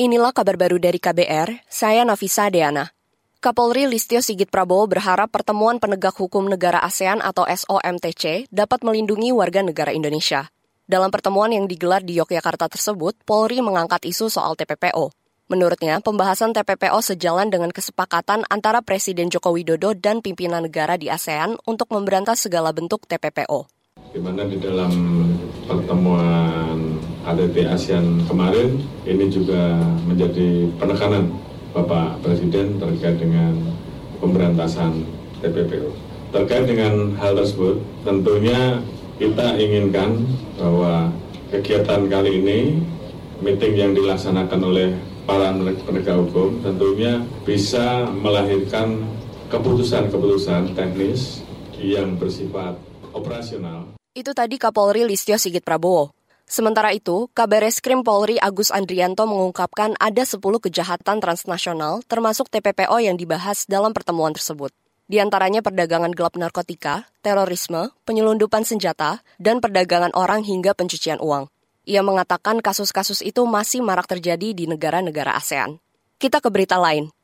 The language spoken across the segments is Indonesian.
Inilah kabar baru dari KBR, saya Nafisa Deana. Kapolri Listio Sigit Prabowo berharap pertemuan penegak hukum negara ASEAN atau SOMTC dapat melindungi warga negara Indonesia. Dalam pertemuan yang digelar di Yogyakarta tersebut, Polri mengangkat isu soal TPPO. Menurutnya, pembahasan TPPO sejalan dengan kesepakatan antara Presiden Joko Widodo dan pimpinan negara di ASEAN untuk memberantas segala bentuk TPPO. Di mana di dalam pertemuan KTT ASEAN kemarin ini juga menjadi penekanan Bapak Presiden terkait dengan pemberantasan TPPO. Terkait dengan hal tersebut, tentunya kita inginkan bahwa kegiatan kali ini, meeting yang dilaksanakan oleh para penegak hukum, tentunya bisa melahirkan keputusan-keputusan teknis yang bersifat operasional. Itu tadi Kapolri Listio Sigit Prabowo. Sementara itu, Kabar Eskrim Polri Agus Andrianto mengungkapkan ada 10 kejahatan transnasional termasuk TPPO yang dibahas dalam pertemuan tersebut. Di antaranya perdagangan gelap narkotika, terorisme, penyelundupan senjata, dan perdagangan orang hingga pencucian uang. Ia mengatakan kasus-kasus itu masih marak terjadi di negara-negara ASEAN. Kita ke berita lain.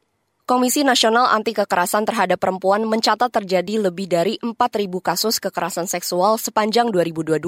Komisi Nasional Anti Kekerasan Terhadap Perempuan mencatat terjadi lebih dari 4.000 kasus kekerasan seksual sepanjang 2022.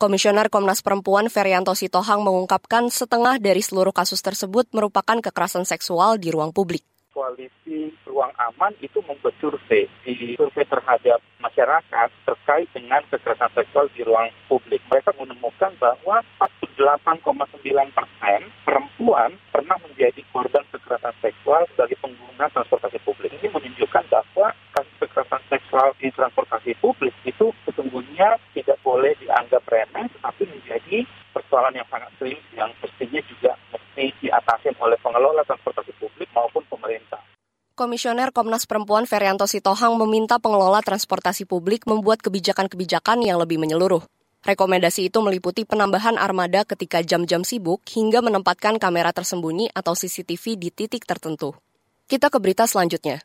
Komisioner Komnas Perempuan Ferianto Sitohang mengungkapkan setengah dari seluruh kasus tersebut merupakan kekerasan seksual di ruang publik. Koalisi Ruang Aman itu membuat survei di survei terhadap masyarakat terkait dengan kekerasan seksual di ruang publik. Mereka menemukan bahwa 48,9 persen perempuan pernah menjadi korban kekerasan seksual sebagai pengguna transportasi publik. Ini menunjukkan bahwa kasus kekerasan seksual di transportasi publik itu sesungguhnya tidak boleh dianggap remeh, tetapi menjadi persoalan yang sangat serius yang mestinya juga mesti diatasi oleh pengelola transportasi publik maupun pemerintah. Komisioner Komnas Perempuan Ferianto Sitohang meminta pengelola transportasi publik membuat kebijakan-kebijakan yang lebih menyeluruh. Rekomendasi itu meliputi penambahan armada ketika jam-jam sibuk hingga menempatkan kamera tersembunyi atau CCTV di titik tertentu. Kita ke berita selanjutnya.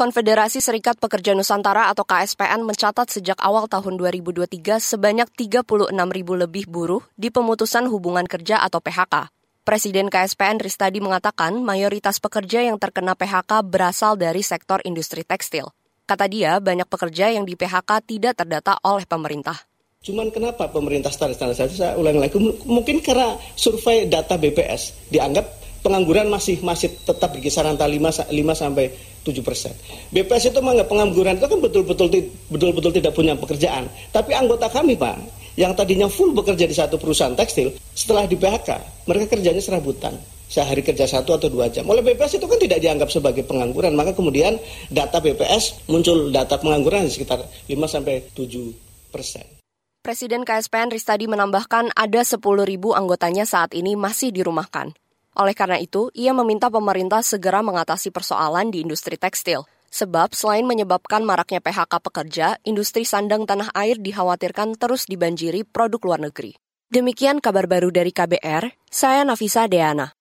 Konfederasi Serikat Pekerja Nusantara atau KSPN mencatat sejak awal tahun 2023 sebanyak 36 ribu lebih buruh di pemutusan hubungan kerja atau PHK. Presiden KSPN Ristadi mengatakan mayoritas pekerja yang terkena PHK berasal dari sektor industri tekstil. Kata dia, banyak pekerja yang di PHK tidak terdata oleh pemerintah. Cuman kenapa pemerintah standar-standar saja? Saya ulang lagi, mungkin karena survei data BPS dianggap pengangguran masih masih tetap di kisaran antara 5, 5 sampai 7 persen. BPS itu menganggap pengangguran itu kan betul-betul betul-betul tidak punya pekerjaan. Tapi anggota kami Pak, yang tadinya full bekerja di satu perusahaan tekstil, setelah di PHK, mereka kerjanya serabutan sehari kerja satu atau dua jam. Oleh BPS itu kan tidak dianggap sebagai pengangguran, maka kemudian data BPS muncul data pengangguran di sekitar 5 sampai 7 persen. Presiden KSPN Ristadi menambahkan ada 10 ribu anggotanya saat ini masih dirumahkan. Oleh karena itu, ia meminta pemerintah segera mengatasi persoalan di industri tekstil. Sebab selain menyebabkan maraknya PHK pekerja, industri sandang tanah air dikhawatirkan terus dibanjiri produk luar negeri. Demikian kabar baru dari KBR, saya Nafisa Deana.